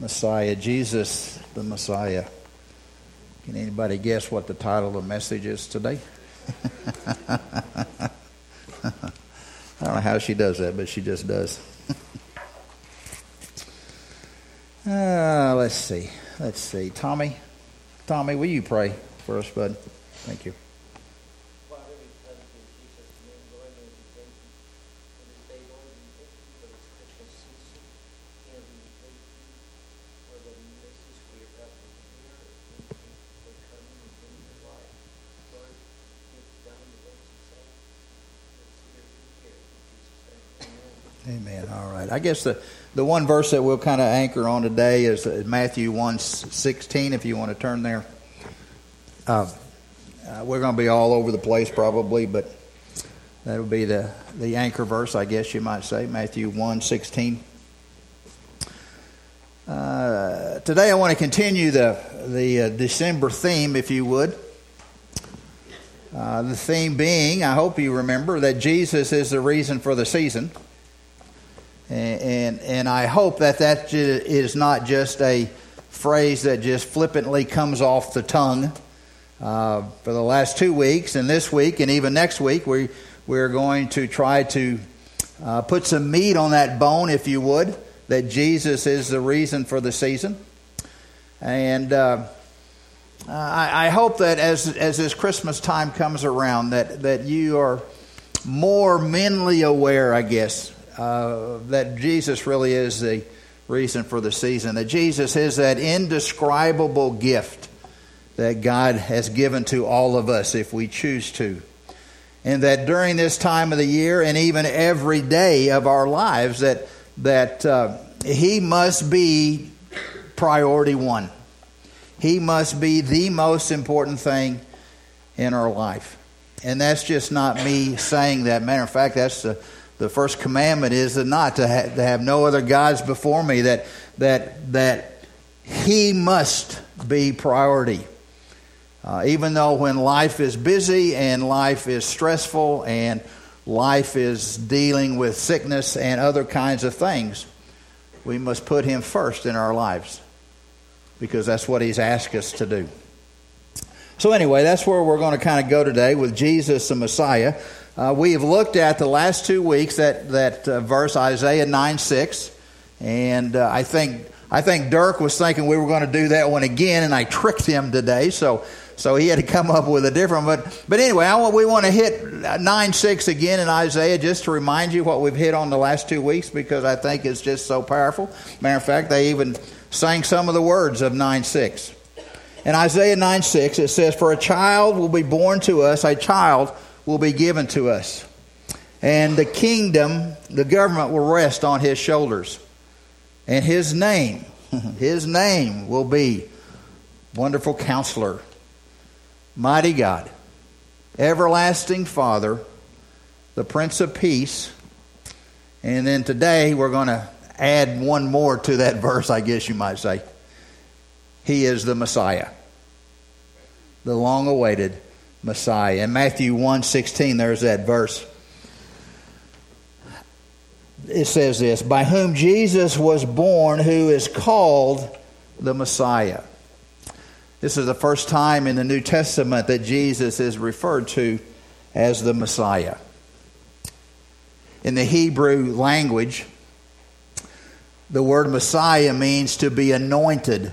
Messiah, Jesus the Messiah. Can anybody guess what the title of the message is today? I don't know how she does that, but she just does. uh, let's see. Let's see. Tommy, Tommy, will you pray for us, bud? Thank you. Amen. All right. I guess the, the one verse that we'll kind of anchor on today is Matthew 1 16, if you want to turn there. Uh, uh, we're going to be all over the place probably, but that'll be the, the anchor verse, I guess you might say, Matthew 1 16. Uh, today I want to continue the, the uh, December theme, if you would. Uh, the theme being, I hope you remember, that Jesus is the reason for the season. And, and, I hope that that is not just a phrase that just flippantly comes off the tongue. Uh, for the last two weeks, and this week, and even next week, we, we're going to try to uh, put some meat on that bone, if you would, that Jesus is the reason for the season. And uh, I, I, hope that as, as this Christmas time comes around, that, that you are more mentally aware, I guess, uh, that Jesus really is the reason for the season, that Jesus is that indescribable gift that God has given to all of us if we choose to. And that during this time of the year and even every day of our lives, that, that uh, He must be priority one. He must be the most important thing in our life. And that's just not me saying that. Matter of fact, that's the the first commandment is that not to, to have no other gods before me that that that he must be priority. Uh, even though when life is busy and life is stressful and life is dealing with sickness and other kinds of things we must put him first in our lives because that's what he's asked us to do. So anyway that's where we're going to kind of go today with jesus the messiah uh, we have looked at the last two weeks that, that uh, verse, Isaiah 9 6. And uh, I think I think Dirk was thinking we were going to do that one again, and I tricked him today. So so he had to come up with a different. But but anyway, I we want to hit nine six again in Isaiah just to remind you what we've hit on the last two weeks because I think it's just so powerful. Matter of fact, they even sang some of the words of nine six. In Isaiah nine six, it says, "For a child will be born to us, a child." Will be given to us. And the kingdom, the government will rest on his shoulders. And his name, his name will be Wonderful Counselor, Mighty God, Everlasting Father, the Prince of Peace. And then today we're going to add one more to that verse, I guess you might say. He is the Messiah, the long awaited Messiah. In Matthew 1 16, there's that verse. It says this By whom Jesus was born, who is called the Messiah. This is the first time in the New Testament that Jesus is referred to as the Messiah. In the Hebrew language, the word Messiah means to be anointed,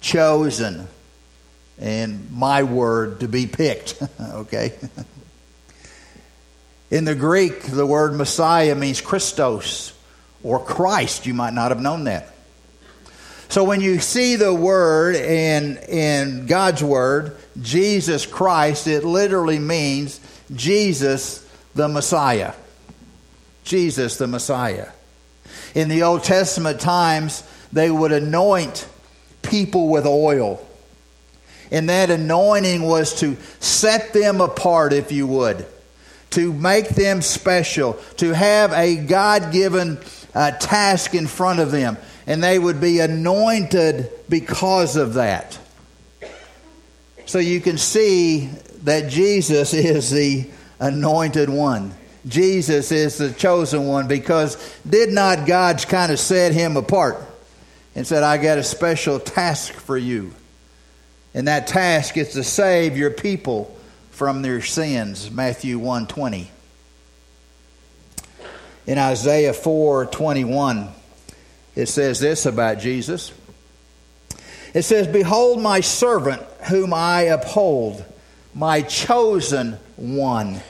chosen, and my word to be picked. okay? In the Greek, the word Messiah means Christos or Christ. You might not have known that. So when you see the word in, in God's word, Jesus Christ, it literally means Jesus the Messiah. Jesus the Messiah. In the Old Testament times, they would anoint people with oil and that anointing was to set them apart, if you would, to make them special, to have a God given uh, task in front of them. And they would be anointed because of that. So you can see that Jesus is the anointed one. Jesus is the chosen one because did not God kind of set him apart? and said, I got a special task for you. And that task is to save your people from their sins. Matthew 120. In Isaiah 4:21, it says this about Jesus. It says, Behold my servant whom I uphold, my chosen one,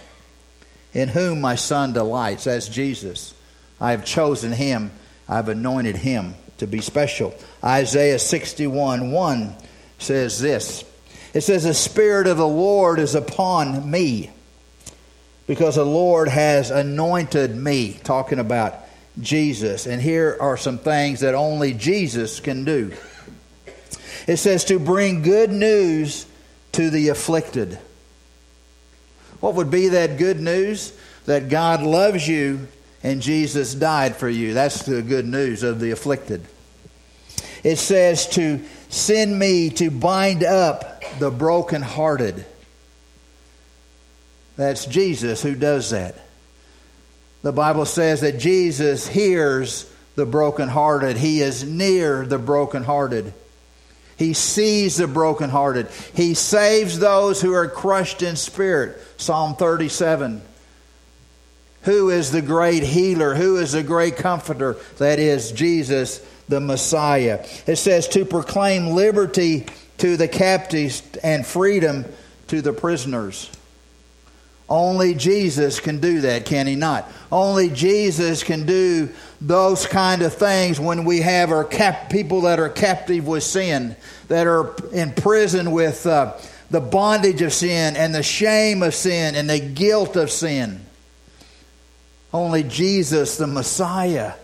in whom my son delights. That's Jesus. I have chosen him, I've anointed him to be special. Isaiah 61 1 says this It says, The Spirit of the Lord is upon me, because the Lord has anointed me, talking about Jesus. And here are some things that only Jesus can do. It says, To bring good news to the afflicted. What would be that good news? That God loves you and Jesus died for you. That's the good news of the afflicted. It says to send me to bind up the brokenhearted. That's Jesus who does that. The Bible says that Jesus hears the brokenhearted. He is near the brokenhearted. He sees the brokenhearted. He saves those who are crushed in spirit. Psalm 37. Who is the great healer? Who is the great comforter? That is Jesus, the Messiah. It says to proclaim liberty to the captives and freedom to the prisoners. Only Jesus can do that, can he not? Only Jesus can do those kind of things when we have our cap- people that are captive with sin, that are in prison with uh, the bondage of sin and the shame of sin and the guilt of sin. Only Jesus, the Messiah,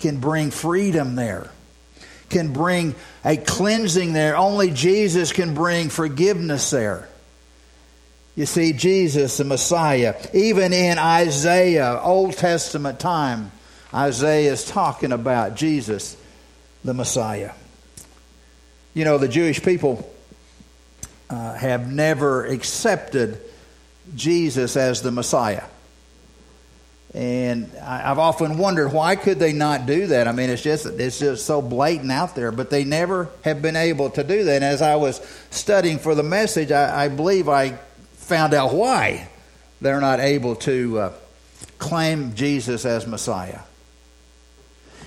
can bring freedom there, can bring a cleansing there. Only Jesus can bring forgiveness there. You see, Jesus, the Messiah, even in Isaiah, Old Testament time, Isaiah is talking about Jesus, the Messiah. You know, the Jewish people uh, have never accepted Jesus as the Messiah. And I've often wondered why could they not do that? I mean, it's just it's just so blatant out there, but they never have been able to do that. And as I was studying for the message, I, I believe I found out why they're not able to uh, claim Jesus as Messiah.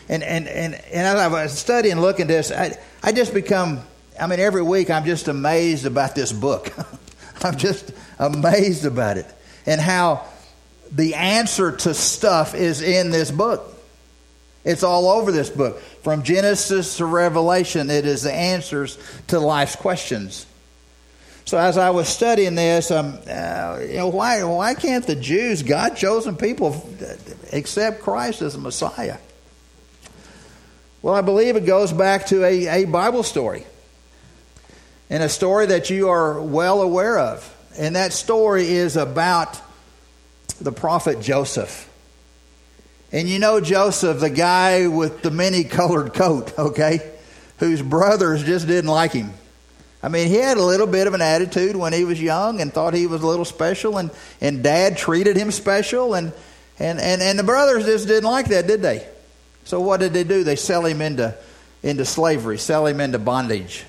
And and and and as I was studying, looking at this, I I just become. I mean, every week I'm just amazed about this book. I'm just amazed about it and how the answer to stuff is in this book. It's all over this book. From Genesis to Revelation, it is the answers to life's questions. So as I was studying this, um, uh, you know, why why can't the Jews, God chosen people, accept Christ as a Messiah? Well, I believe it goes back to a, a Bible story, and a story that you are well aware of, and that story is about the prophet Joseph. And you know Joseph, the guy with the many colored coat, okay, whose brothers just didn't like him. I mean, he had a little bit of an attitude when he was young and thought he was a little special, and, and dad treated him special, and, and, and, and the brothers just didn't like that, did they? So what did they do? They sell him into, into slavery, sell him into bondage.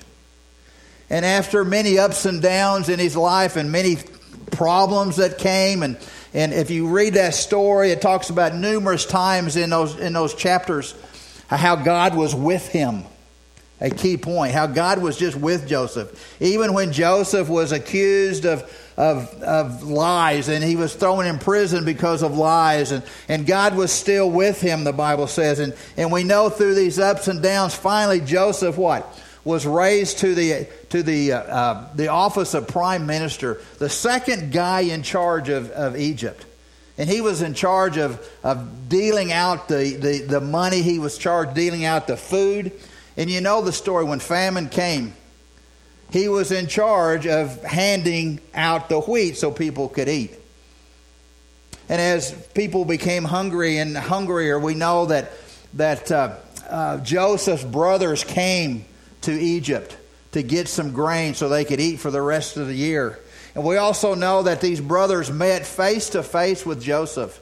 And after many ups and downs in his life and many problems that came and and if you read that story, it talks about numerous times in those, in those chapters how God was with him. A key point, how God was just with Joseph. Even when Joseph was accused of, of, of lies and he was thrown in prison because of lies, and, and God was still with him, the Bible says. And, and we know through these ups and downs, finally, Joseph, what? Was raised to the to the uh, uh, the office of prime minister, the second guy in charge of, of Egypt. And he was in charge of, of dealing out the, the, the money. He was charged dealing out the food. And you know the story when famine came, he was in charge of handing out the wheat so people could eat. And as people became hungry and hungrier, we know that, that uh, uh, Joseph's brothers came to Egypt to get some grain so they could eat for the rest of the year. And we also know that these brothers met face to face with Joseph.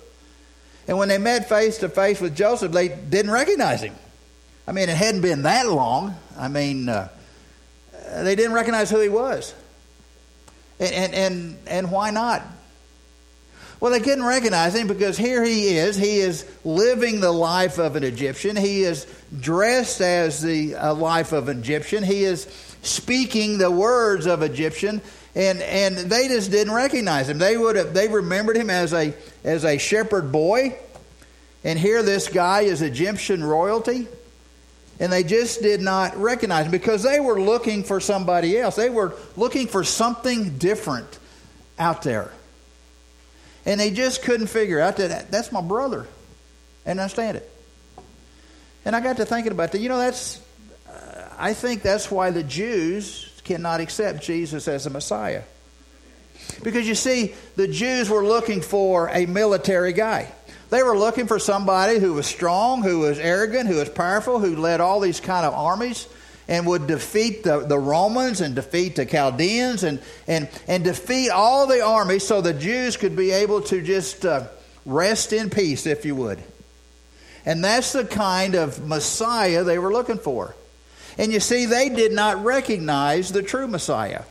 And when they met face to face with Joseph, they didn't recognize him. I mean, it hadn't been that long. I mean, uh, they didn't recognize who he was. And, and, and, and why not? Well, they couldn't recognize him because here he is. He is living the life of an Egyptian. He is dressed as the uh, life of an Egyptian. He is speaking the words of Egyptian. And, and they just didn't recognize him. They would have they remembered him as a as a shepherd boy. And here this guy is Egyptian royalty. And they just did not recognize him because they were looking for somebody else. They were looking for something different out there. And they just couldn't figure out that that's my brother. And I understand it. And I got to thinking about that. You know, that's, uh, I think that's why the Jews cannot accept Jesus as a Messiah. Because you see, the Jews were looking for a military guy. They were looking for somebody who was strong, who was arrogant, who was powerful, who led all these kind of armies and would defeat the, the Romans and defeat the Chaldeans and, and, and defeat all the armies so the Jews could be able to just uh, rest in peace, if you would. And that's the kind of Messiah they were looking for. And you see, they did not recognize the true Messiah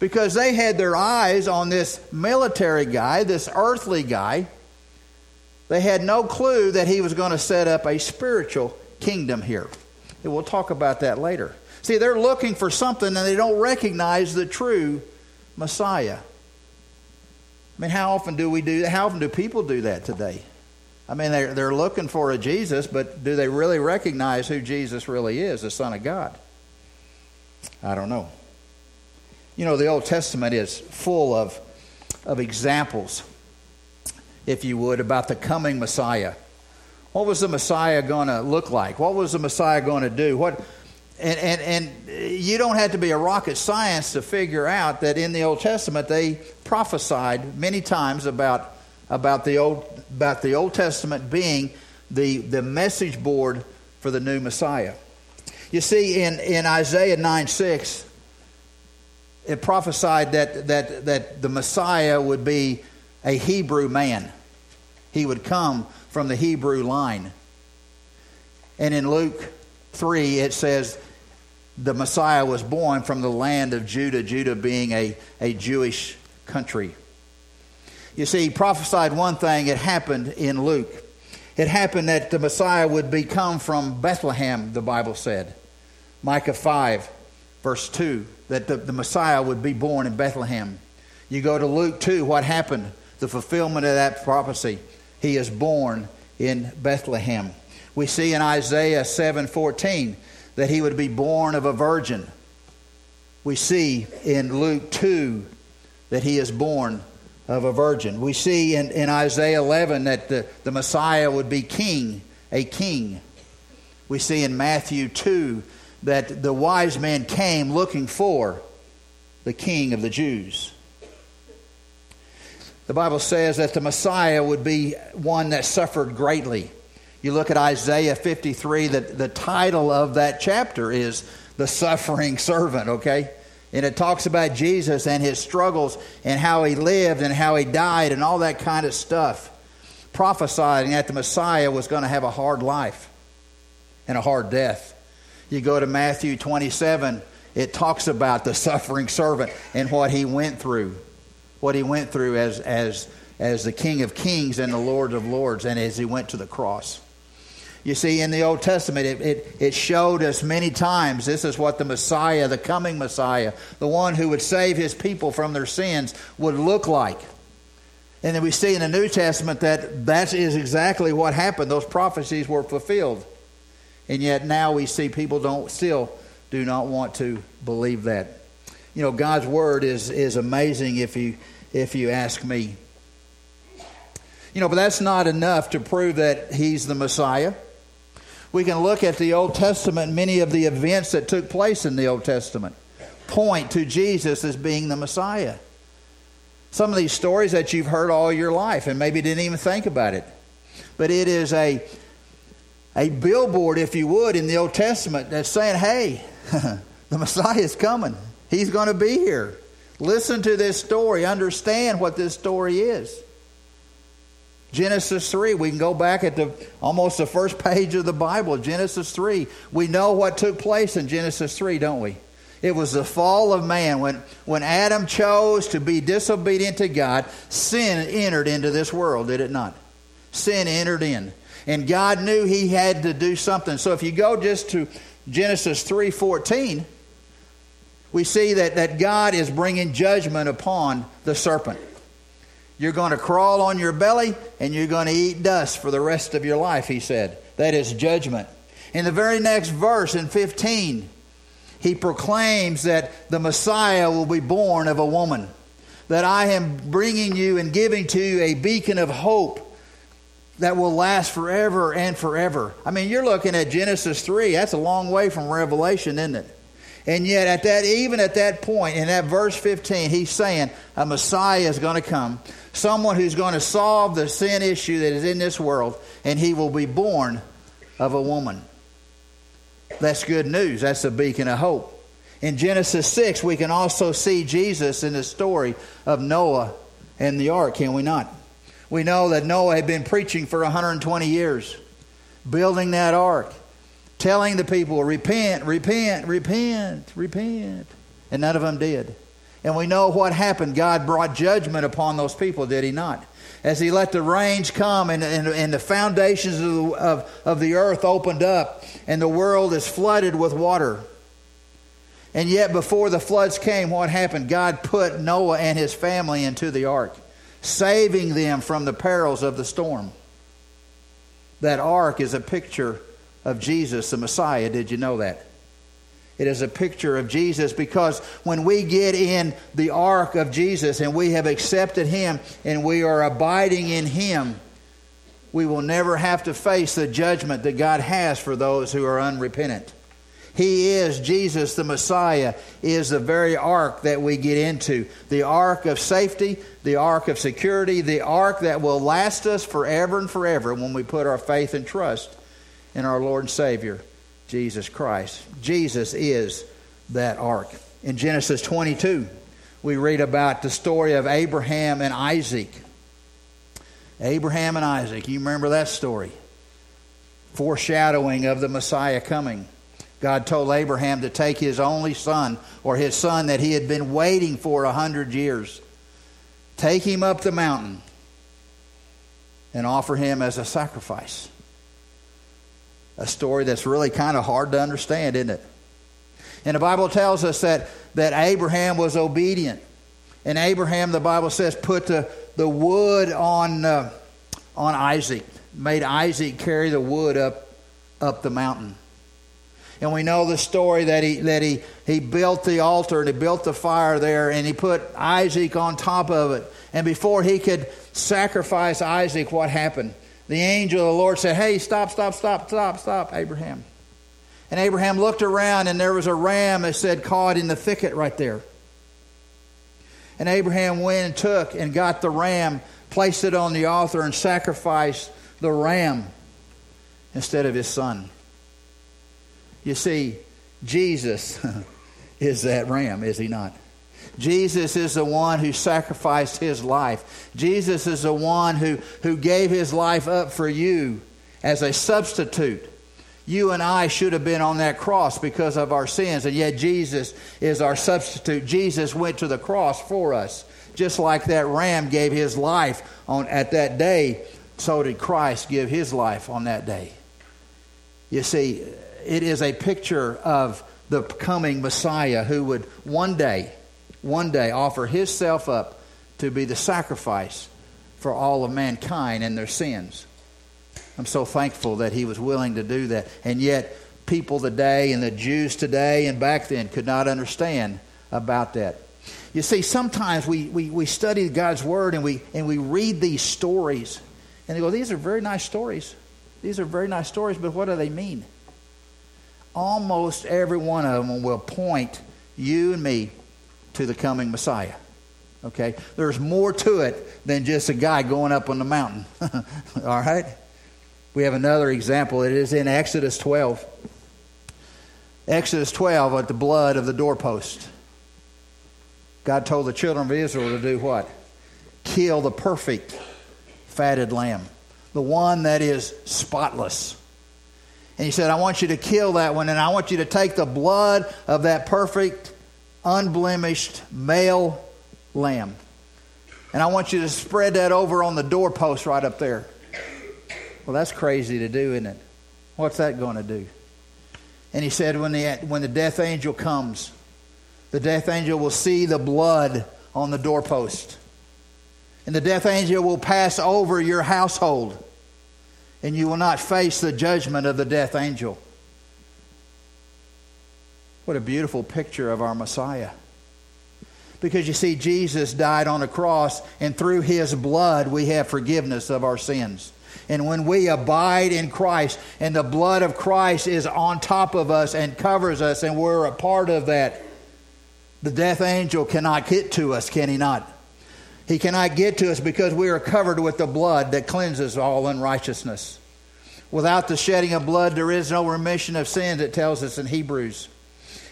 because they had their eyes on this military guy, this earthly guy. They had no clue that he was going to set up a spiritual kingdom here. And we'll talk about that later. See, they're looking for something and they don't recognize the true Messiah. I mean, how often do we do that? How often do people do that today? I mean, they're, they're looking for a Jesus, but do they really recognize who Jesus really is, the Son of God? I don't know. You know, the Old Testament is full of, of examples, if you would, about the coming Messiah. What was the Messiah going to look like? What was the Messiah going to do? What, and, and, and you don't have to be a rocket science to figure out that in the Old Testament they prophesied many times about, about, the, Old, about the Old Testament being the, the message board for the new Messiah. You see, in, in Isaiah 9 6, it prophesied that, that, that the Messiah would be a Hebrew man. He would come from the Hebrew line. And in Luke 3, it says the Messiah was born from the land of Judah, Judah being a, a Jewish country. You see, he prophesied one thing, it happened in Luke. It happened that the Messiah would become from Bethlehem, the Bible said. Micah 5, verse 2, that the, the Messiah would be born in Bethlehem. You go to Luke 2, what happened? The fulfillment of that prophecy. He is born in Bethlehem. We see in Isaiah 7:14 that he would be born of a virgin. We see in Luke 2 that he is born of a virgin. We see in, in Isaiah 11 that the, the Messiah would be king, a king. We see in Matthew 2 that the wise men came looking for the king of the Jews. The Bible says that the Messiah would be one that suffered greatly. You look at Isaiah 53, that the title of that chapter is The Suffering Servant, okay? And it talks about Jesus and his struggles and how he lived and how he died and all that kind of stuff, prophesying that the Messiah was going to have a hard life and a hard death. You go to Matthew 27, it talks about the suffering servant and what he went through, what he went through as, as, as the King of Kings and the Lord of Lords, and as he went to the cross. You see, in the Old Testament, it, it, it, showed us many times this is what the Messiah, the coming Messiah, the one who would save his people from their sins, would look like. And then we see in the New Testament that that is exactly what happened. Those prophecies were fulfilled. And yet now we see people don't still do not want to believe that. You know, God's word is, is amazing if you if you ask me. You know, but that's not enough to prove that he's the Messiah we can look at the Old Testament, many of the events that took place in the Old Testament point to Jesus as being the Messiah. Some of these stories that you've heard all your life and maybe didn't even think about it. But it is a, a billboard, if you would, in the Old Testament that's saying, hey, the Messiah is coming. He's going to be here. Listen to this story. Understand what this story is. Genesis 3, we can go back at the almost the first page of the Bible, Genesis 3. We know what took place in Genesis 3, don't we? It was the fall of man. When, when Adam chose to be disobedient to God, sin entered into this world, did it not? Sin entered in. And God knew he had to do something. So if you go just to Genesis 3:14, we see that, that God is bringing judgment upon the serpent. You're going to crawl on your belly and you're going to eat dust for the rest of your life, he said. That is judgment. In the very next verse, in 15, he proclaims that the Messiah will be born of a woman, that I am bringing you and giving to you a beacon of hope that will last forever and forever. I mean, you're looking at Genesis 3. That's a long way from Revelation, isn't it? And yet, at that, even at that point, in that verse 15, he's saying a Messiah is going to come, someone who's going to solve the sin issue that is in this world, and he will be born of a woman. That's good news. That's a beacon of hope. In Genesis 6, we can also see Jesus in the story of Noah and the ark, can we not? We know that Noah had been preaching for 120 years, building that ark, telling the people, repent, repent, repent, repent. And none of them did. And we know what happened. God brought judgment upon those people, did he not? as he let the rains come and, and, and the foundations of the, of, of the earth opened up and the world is flooded with water. And yet, before the floods came, what happened? God put Noah and his family into the ark, saving them from the perils of the storm. That ark is a picture of Jesus, the Messiah. Did you know that? It is a picture of Jesus because when we get in the ark of Jesus and we have accepted Him and we are abiding in Him, we will never have to face the judgment that God has for those who are unrepentant. He is, Jesus the Messiah, is the very ark that we get into. The ark of safety, the ark of security, the ark that will last us forever and forever when we put our faith and trust in our Lord and Savior. Jesus Christ. Jesus is that ark. In Genesis 22, we read about the story of Abraham and Isaac. Abraham and Isaac, you remember that story? Foreshadowing of the Messiah coming. God told Abraham to take his only son, or his son that he had been waiting for a hundred years, take him up the mountain and offer him as a sacrifice a story that's really kind of hard to understand, isn't it? And the Bible tells us that, that Abraham was obedient. And Abraham, the Bible says, put the, the wood on, uh, on Isaac, made Isaac carry the wood up, up the mountain. And we know the story that he, that he, he built the altar and he built the fire there and he put Isaac on top of it. And before he could sacrifice Isaac, what happened? The angel of the Lord said, Hey, stop, stop, stop, stop, stop, Abraham. And Abraham looked around, and there was a ram that said, Caught in the thicket right there. And Abraham went and took and got the ram, placed it on the altar, and sacrificed the ram instead of his son. You see, Jesus is that ram, is he not? Jesus is the one who sacrificed his life. Jesus is the one who, who gave his life up for you as a substitute. You and I should have been on that cross because of our sins, and yet Jesus is our substitute. Jesus went to the cross for us. Just like that ram gave his life on, at that day, so did Christ give his life on that day. You see, it is a picture of the coming Messiah who would one day one day offer himself up to be the sacrifice for all of mankind and their sins. I'm so thankful that he was willing to do that. And yet, people today and the Jews today and back then could not understand about that. You see, sometimes we, we, we study God's Word and we, and we read these stories, and they go, These are very nice stories. These are very nice stories, but what do they mean? Almost every one of them will point you and me to the coming Messiah. Okay? There's more to it than just a guy going up on the mountain. All right? We have another example. It is in Exodus 12. Exodus 12 at the blood of the doorpost. God told the children of Israel to do what? Kill the perfect fatted lamb, the one that is spotless. And he said, I want you to kill that one, and I want you to take the blood of that perfect, unblemished male lamb. And I want you to spread that over on the doorpost right up there. Well, that's crazy to do, isn't it? What's that going to do? And he said, when the, when the death angel comes, the death angel will see the blood on the doorpost. And the death angel will pass over your household. And you will not face the judgment of the death angel. What a beautiful picture of our Messiah. Because you see, Jesus died on a cross, and through his blood we have forgiveness of our sins. And when we abide in Christ and the blood of Christ is on top of us and covers us and we're a part of that, the death angel cannot get to us, can he not? He cannot get to us because we are covered with the blood that cleanses all unrighteousness. Without the shedding of blood, there is no remission of sins, it tells us in Hebrews.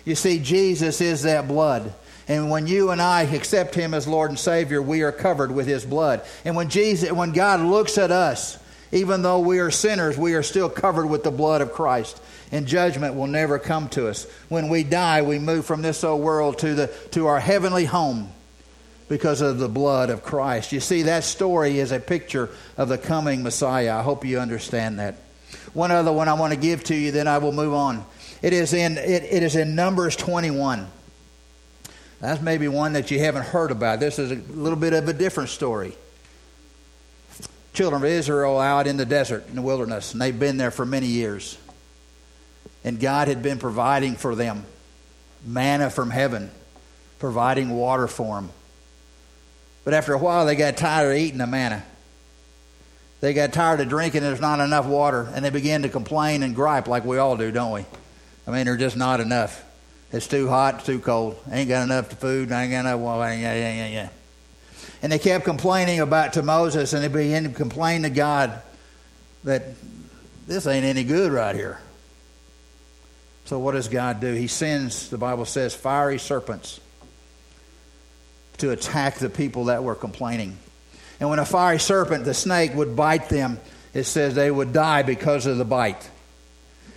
You see, Jesus is that blood. And when you and I accept him as Lord and Savior, we are covered with his blood. And when Jesus when God looks at us, even though we are sinners, we are still covered with the blood of Christ. And judgment will never come to us. When we die, we move from this old world to, the, to our heavenly home because of the blood of Christ. You see, that story is a picture of the coming Messiah. I hope you understand that. One other one I want to give to you, then I will move on. It is in, it, it is in Numbers 21. That's maybe one that you haven't heard about. This is a little bit of a different story children of Israel out in the desert, in the wilderness, and they've been there for many years. And God had been providing for them manna from heaven, providing water for them. But after a while, they got tired of eating the manna. They got tired of drinking, there's not enough water, and they began to complain and gripe like we all do, don't we? I mean, there's just not enough. It's too hot, it's too cold. ain't got enough to food, ain't got enough. Yeah, yeah, yeah, yeah. And they kept complaining about to Moses, and they began to complain to God that this ain't any good right here. So what does God do? He sends, the Bible says, fiery serpents to attack the people that were complaining. And when a fiery serpent, the snake, would bite them, it says they would die because of the bite.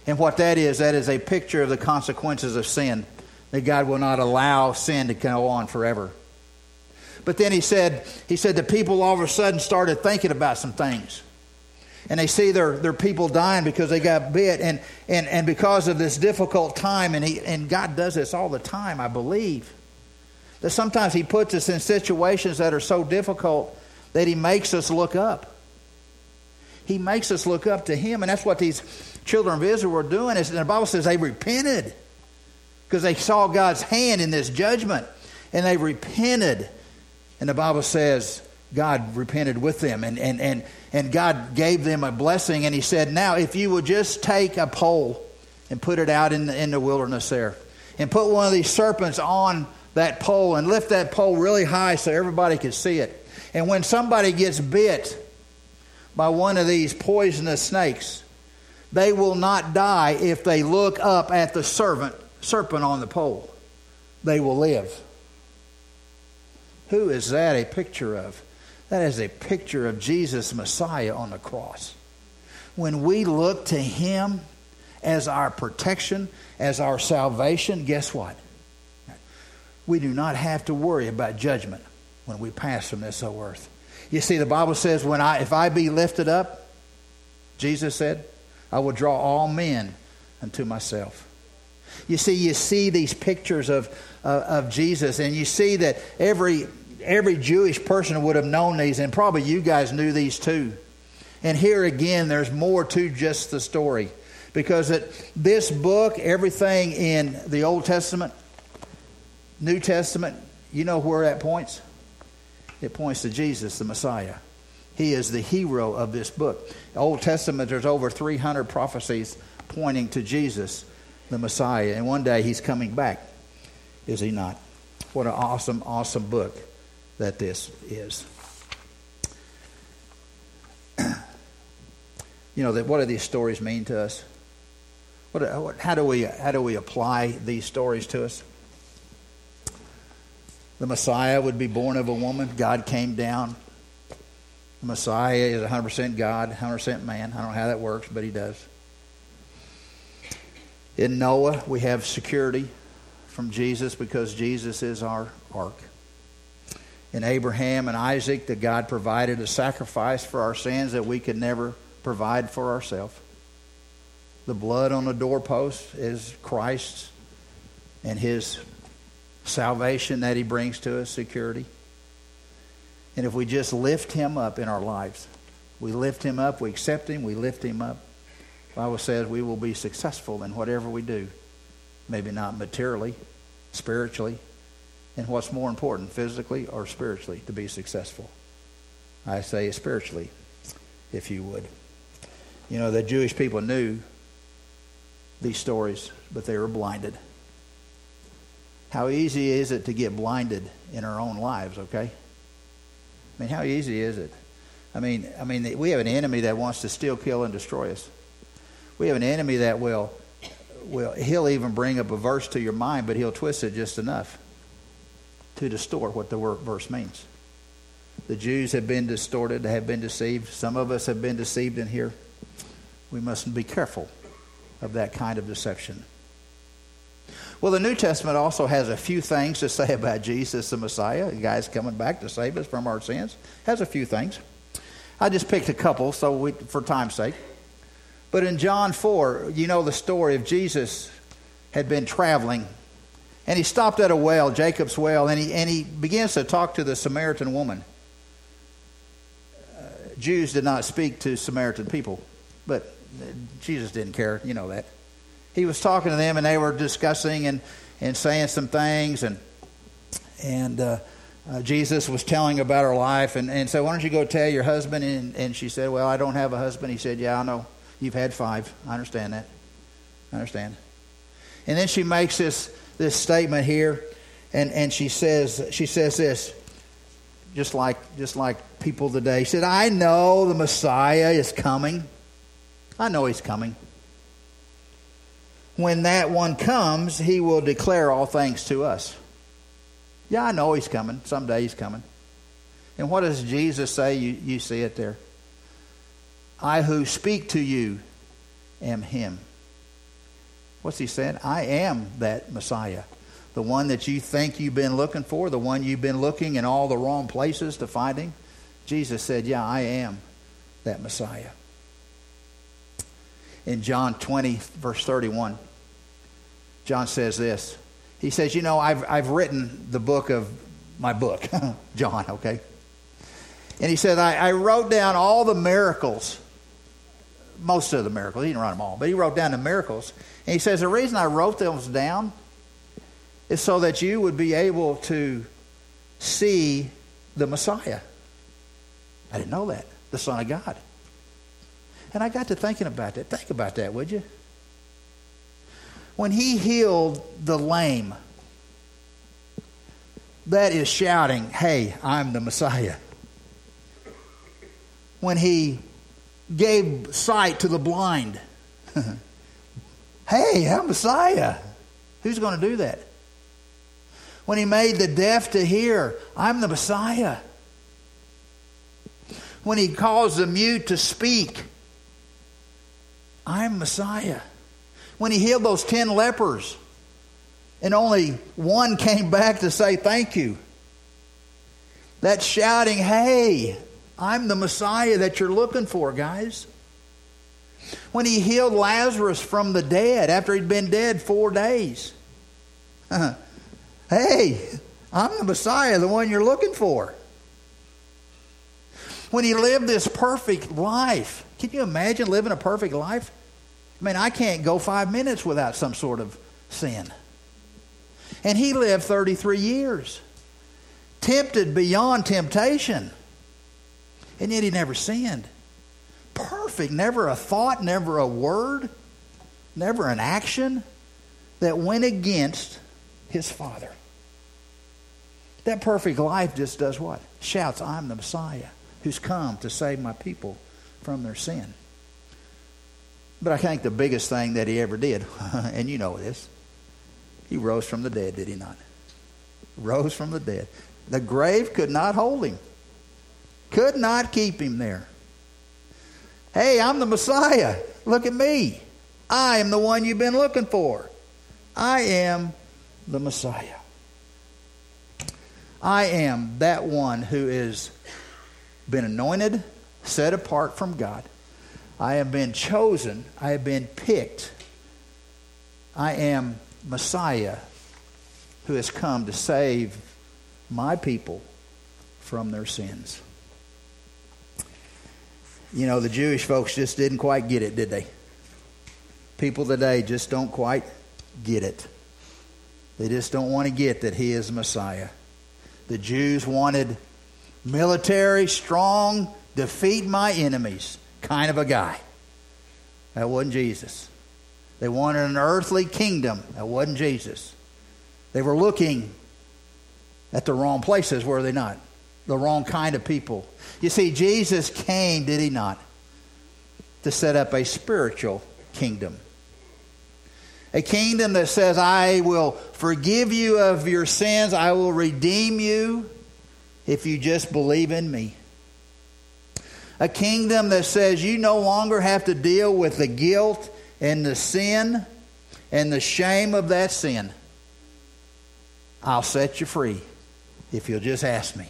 And what that is, that is a picture of the consequences of sin. That God will not allow sin to go on forever. But then he said, he said the people all of a sudden started thinking about some things. And they see their, their people dying because they got bit. And, and, and because of this difficult time, and, he, and God does this all the time, I believe, that sometimes He puts us in situations that are so difficult that He makes us look up. He makes us look up to Him. And that's what these children of Israel were doing. Is, and the Bible says they repented because they saw God's hand in this judgment. And they repented and the Bible says God repented with them and, and, and, and God gave them a blessing. And He said, Now, if you would just take a pole and put it out in the, in the wilderness there and put one of these serpents on that pole and lift that pole really high so everybody could see it. And when somebody gets bit by one of these poisonous snakes, they will not die if they look up at the serpent, serpent on the pole. They will live. Who is that a picture of? That is a picture of Jesus Messiah on the cross. When we look to Him as our protection, as our salvation, guess what? We do not have to worry about judgment when we pass from this old earth. You see, the Bible says, "When I, if I be lifted up," Jesus said, "I will draw all men unto myself." You see, you see these pictures of uh, of Jesus, and you see that every every Jewish person would have known these, and probably you guys knew these too. And here again, there's more to just the story. Because it, this book, everything in the Old Testament, New Testament, you know where that points? It points to Jesus, the Messiah. He is the hero of this book. Old Testament, there's over 300 prophecies pointing to Jesus, the Messiah. And one day he's coming back, is he not? What an awesome, awesome book that this is. you know, that what do these stories mean to us? What, uh, what, how, do we, how do we apply these stories to us? The Messiah would be born of a woman. God came down, Messiah is 100% God, 100% man. I don't know how that works, but he does. In Noah, we have security from Jesus because Jesus is our ark. In Abraham and Isaac, that God provided a sacrifice for our sins that we could never provide for ourselves. The blood on the doorpost is Christ's and his salvation that he brings to us, security. And if we just lift him up in our lives, we lift him up, we accept him, we lift him up. The Bible says we will be successful in whatever we do. Maybe not materially, spiritually, and what's more important, physically or spiritually, to be successful. I say spiritually, if you would. You know, the Jewish people knew these stories, but they were blinded. How easy is it to get blinded in our own lives, okay? I mean, how easy is it? I mean, I mean, we have an enemy that wants to steal, kill, and destroy us. We have an enemy that will, will he'll even bring up a verse to your mind, but he'll twist it just enough to distort what the word verse means. The Jews have been distorted, have been deceived. Some of us have been deceived in here. We must be careful of that kind of deception. Well, the New Testament also has a few things to say about Jesus, the Messiah, the guy's coming back to save us from our sins. Has a few things. I just picked a couple, so we, for time's sake. But in John 4, you know the story of Jesus had been traveling, and he stopped at a well, Jacob's well, and he, and he begins to talk to the Samaritan woman. Uh, Jews did not speak to Samaritan people, but Jesus didn't care. You know that he was talking to them and they were discussing and, and saying some things and and uh, uh, Jesus was telling about her life and, and said, Why don't you go tell your husband? And, and she said, Well, I don't have a husband. He said, Yeah, I know. You've had five. I understand that. I understand. And then she makes this this statement here and, and she says she says this just like just like people today. She said, I know the Messiah is coming. I know he's coming when that one comes, he will declare all things to us. Yeah, I know he's coming. Someday he's coming. And what does Jesus say? You, you see it there. I who speak to you am him. What's he saying? I am that Messiah. The one that you think you've been looking for, the one you've been looking in all the wrong places to find him. Jesus said, Yeah, I am that Messiah in John 20, verse 31. John says this. He says, You know, I've, I've written the book of my book, John, okay? And he said, I, I wrote down all the miracles, most of the miracles. He didn't write them all, but he wrote down the miracles. And he says, The reason I wrote those down is so that you would be able to see the Messiah. I didn't know that, the Son of God. And I got to thinking about that. Think about that, would you? When he healed the lame, that is shouting, Hey, I'm the Messiah. When he gave sight to the blind, Hey, I'm Messiah. Who's going to do that? When he made the deaf to hear, I'm the Messiah. When he caused the mute to speak, I'm Messiah. When he healed those 10 lepers, and only one came back to say thank you. That shouting, hey, I'm the Messiah that you're looking for, guys. When he healed Lazarus from the dead after he'd been dead four days. hey, I'm the Messiah, the one you're looking for. When he lived this perfect life can you imagine living a perfect life? I mean, I can't go five minutes without some sort of sin. And he lived 33 years, tempted beyond temptation, and yet he never sinned. Perfect, never a thought, never a word, never an action that went against his Father. That perfect life just does what? Shouts, I'm the Messiah who's come to save my people from their sin. But I think the biggest thing that he ever did, and you know this, he rose from the dead, did he not? Rose from the dead. The grave could not hold him. Could not keep him there. Hey, I'm the Messiah. Look at me. I am the one you've been looking for. I am the Messiah. I am that one who is been anointed, set apart from God. I have been chosen. I have been picked. I am Messiah who has come to save my people from their sins. You know, the Jewish folks just didn't quite get it, did they? People today just don't quite get it. They just don't want to get that he is Messiah. The Jews wanted military, strong, defeat my enemies kind of a guy. That wasn't Jesus. They wanted an earthly kingdom. That wasn't Jesus. They were looking at the wrong places, were they not? The wrong kind of people. You see, Jesus came, did he not, to set up a spiritual kingdom. A kingdom that says, I will forgive you of your sins, I will redeem you if you just believe in me. A kingdom that says you no longer have to deal with the guilt and the sin and the shame of that sin. I'll set you free if you'll just ask me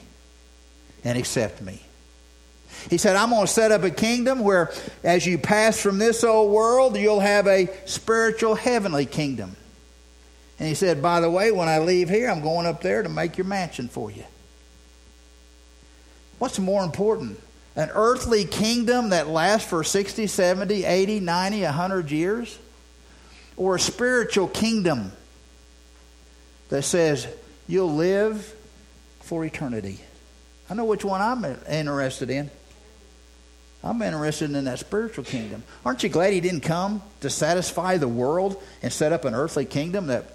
and accept me. He said, I'm going to set up a kingdom where, as you pass from this old world, you'll have a spiritual heavenly kingdom. And he said, By the way, when I leave here, I'm going up there to make your mansion for you. What's more important? An earthly kingdom that lasts for 60, 70, 80, 90, 100 years? Or a spiritual kingdom that says you'll live for eternity? I know which one I'm interested in. I'm interested in that spiritual kingdom. Aren't you glad he didn't come to satisfy the world and set up an earthly kingdom that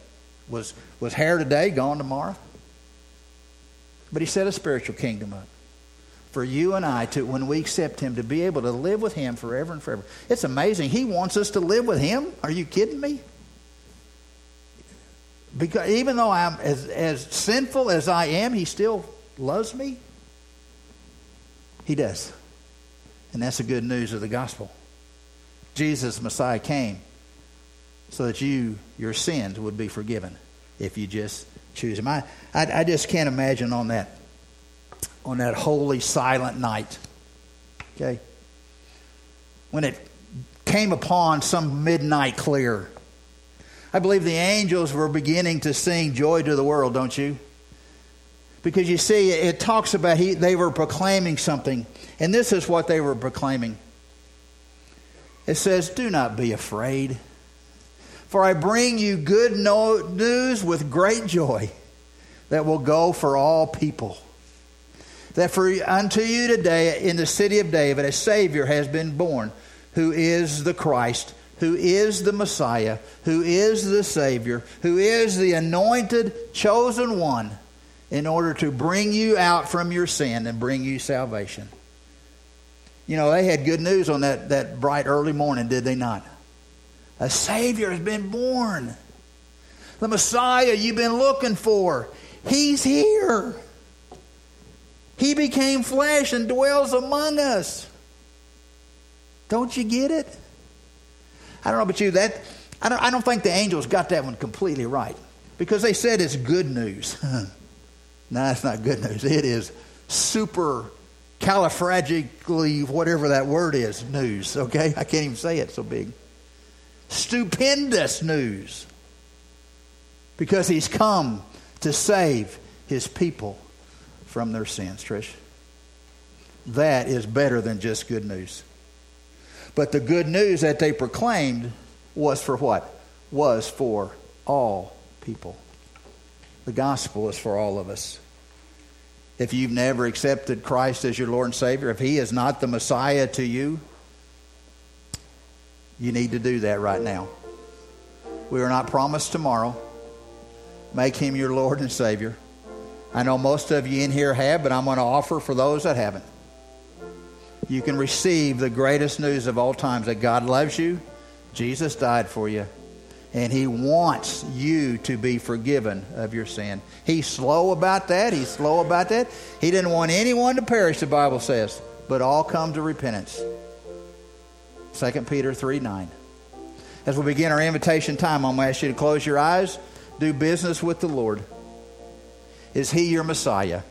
was, was here today, gone tomorrow? But he set a spiritual kingdom up for you and I to, when we accept him, to be able to live with him forever and forever. It's amazing. He wants us to live with him. Are you kidding me? Because even though I'm as, as sinful as I am, he still loves me. He does. And that's the good news of the gospel. Jesus, Messiah, came so that you, your sins, would be forgiven if you just choose Him. I, I, I just can't imagine on that, on that holy, silent night. Okay, when it came upon some midnight clear, I believe the angels were beginning to sing "Joy to the World," don't you? Because you see, it talks about he, they were proclaiming something. And this is what they were proclaiming. It says, Do not be afraid, for I bring you good news with great joy that will go for all people. That for unto you today in the city of David a Savior has been born, who is the Christ, who is the Messiah, who is the Savior, who is the anointed, chosen one in order to bring you out from your sin and bring you salvation. You know, they had good news on that, that bright early morning, did they not? A Savior has been born. The Messiah you've been looking for, He's here. He became flesh and dwells among us. Don't you get it? I don't know about you. That I don't, I don't think the angels got that one completely right because they said it's good news. no, it's not good news. It is super califragically, whatever that word is, news, okay? I can't even say it so big. Stupendous news. Because he's come to save his people from their sins, Trish. That is better than just good news. But the good news that they proclaimed was for what? Was for all people. The gospel is for all of us if you've never accepted Christ as your Lord and Savior, if He is not the Messiah to you, you need to do that right now. We are not promised tomorrow. Make Him your Lord and Savior. I know most of you in here have, but I'm going to offer for those that haven't. You can receive the greatest news of all times that God loves you, Jesus died for you, And He wants you to be forgiven of your sin. He's slow about that. He's slow about that. He didn't want anyone to perish, the Bible says, but all come to repentance. 2 Peter 3 9. As we begin our invitation time, I'm going to ask you to close your eyes, do business with the Lord. Is He your Messiah?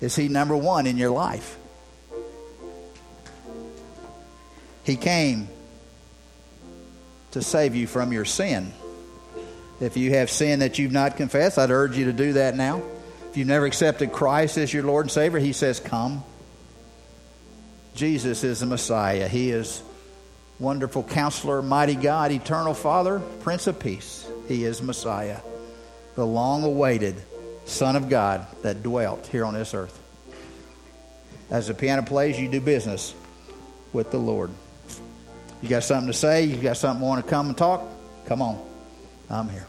Is He number one in your life? He came to save you from your sin. If you have sin that you've not confessed, I'd urge you to do that now. If you've never accepted Christ as your Lord and Savior, He says, Come. Jesus is the Messiah. He is wonderful counselor, mighty God, eternal Father, Prince of Peace. He is Messiah, the long awaited Son of God that dwelt here on this earth. As the piano plays, you do business with the Lord. You got something to say? You got something want to come and talk? Come on. I'm here.